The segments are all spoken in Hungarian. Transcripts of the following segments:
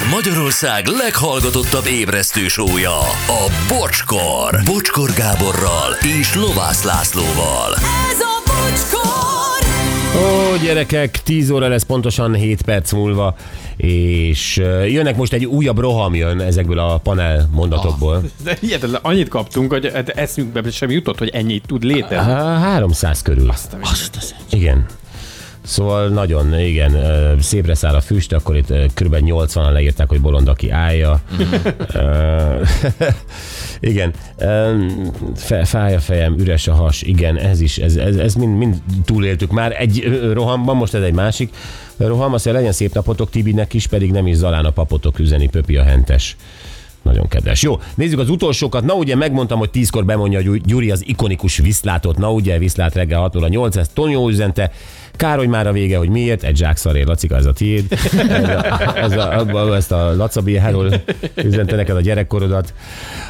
Ez Magyarország leghallgatottabb ébresztő sója, a Bocskor. Bocskor Gáborral és Lovász Lászlóval. Ez a bocskor! Ó, gyerekek, 10 óra lesz pontosan 7 perc múlva, és jönnek most egy újabb roham jön ezekből a panel mondatokból. De hihetetlen, annyit kaptunk, hogy hát eszünkbe sem jutott, hogy ennyit tud létezni. Há, 300 körül. Azt a mindenit. Igen. Szóval nagyon, igen, ö, szépre száll a füst, akkor itt kb. 80-an leírták, hogy bolond, aki állja. Igen, fáj a fejem, üres a has, igen, ez is, ez, ez, ez mind, mind túléltük már egy rohamban, most ez egy másik roham, azt legyen szép napotok Tibinek is, pedig nem is Zalán a papotok üzeni, Pöpi a hentes. Nagyon kedves. Jó, nézzük az utolsókat. Na ugye megmondtam, hogy tízkor bemondja Gyuri- az ikonikus viszlátot. Na ugye, viszlát reggel 6 8 ez Tonyó üzente. Károly már a vége, hogy miért? Egy zsák szarér, Lacika, ez a tiéd. Ez a, ez a, ezt a Lacabi Herol üzente neked a gyerekkorodat.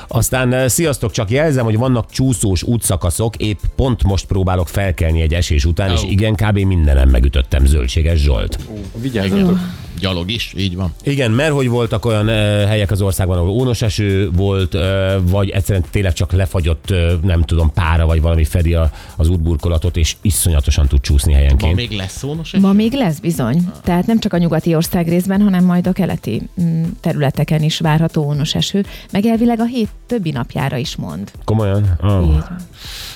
Aztán eh, sziasztok, csak jelzem, hogy vannak csúszós útszakaszok, épp pont most próbálok felkelni egy esés után, és igen, kb. mindenem megütöttem, zöldséges Zsolt. Vigyázzatok. Gyalog is, így van. Igen, mert hogy voltak olyan uh, helyek az országban, ahol ónos eső volt, uh, vagy egyszerűen tényleg csak lefagyott, uh, nem tudom, pára, vagy valami fedi a, az útburkolatot, és iszonyatosan tud csúszni Ma helyenként. még lesz szónos Ma még lesz bizony. Tehát nem csak a nyugati ország részben, hanem majd a keleti mm, területeken is várható ónos eső, meg elvileg a hét többi napjára is mond. Komolyan? Oh, Így van.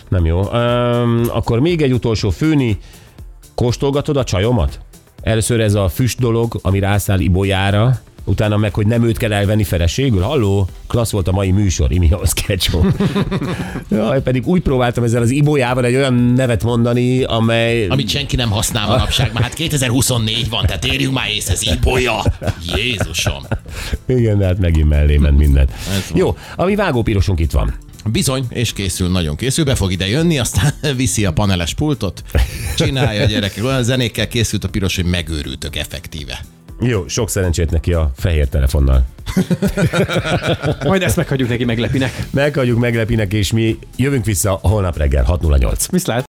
nem jó. Um, akkor még egy utolsó főni. Kóstolgatod a csajomat? Először ez a füst dolog, ami rászáll Ibolyára, utána meg, hogy nem őt kell elvenni feleségül. Halló, klassz volt a mai műsor, imi a sketchom. Jaj, pedig úgy próbáltam ezzel az Ibolyával egy olyan nevet mondani, amely... Amit senki nem használ manapság, már hát 2024 van, tehát érjünk már észre, ez Ibolya. Jézusom. Igen, de hát megint mellé ment minden. Jó, a mi vágópirosunk itt van. Bizony, és készül, nagyon készül, be fog ide jönni, aztán viszi a paneles pultot, csinálja a gyerekek. Olyan zenékkel készült a piros, hogy megőrültök effektíve. Jó, sok szerencsét neki a fehér telefonnal. Majd ezt meghagyjuk neki meglepinek. Meghagyjuk meglepinek, és mi jövünk vissza holnap reggel 6.08. Viszlát.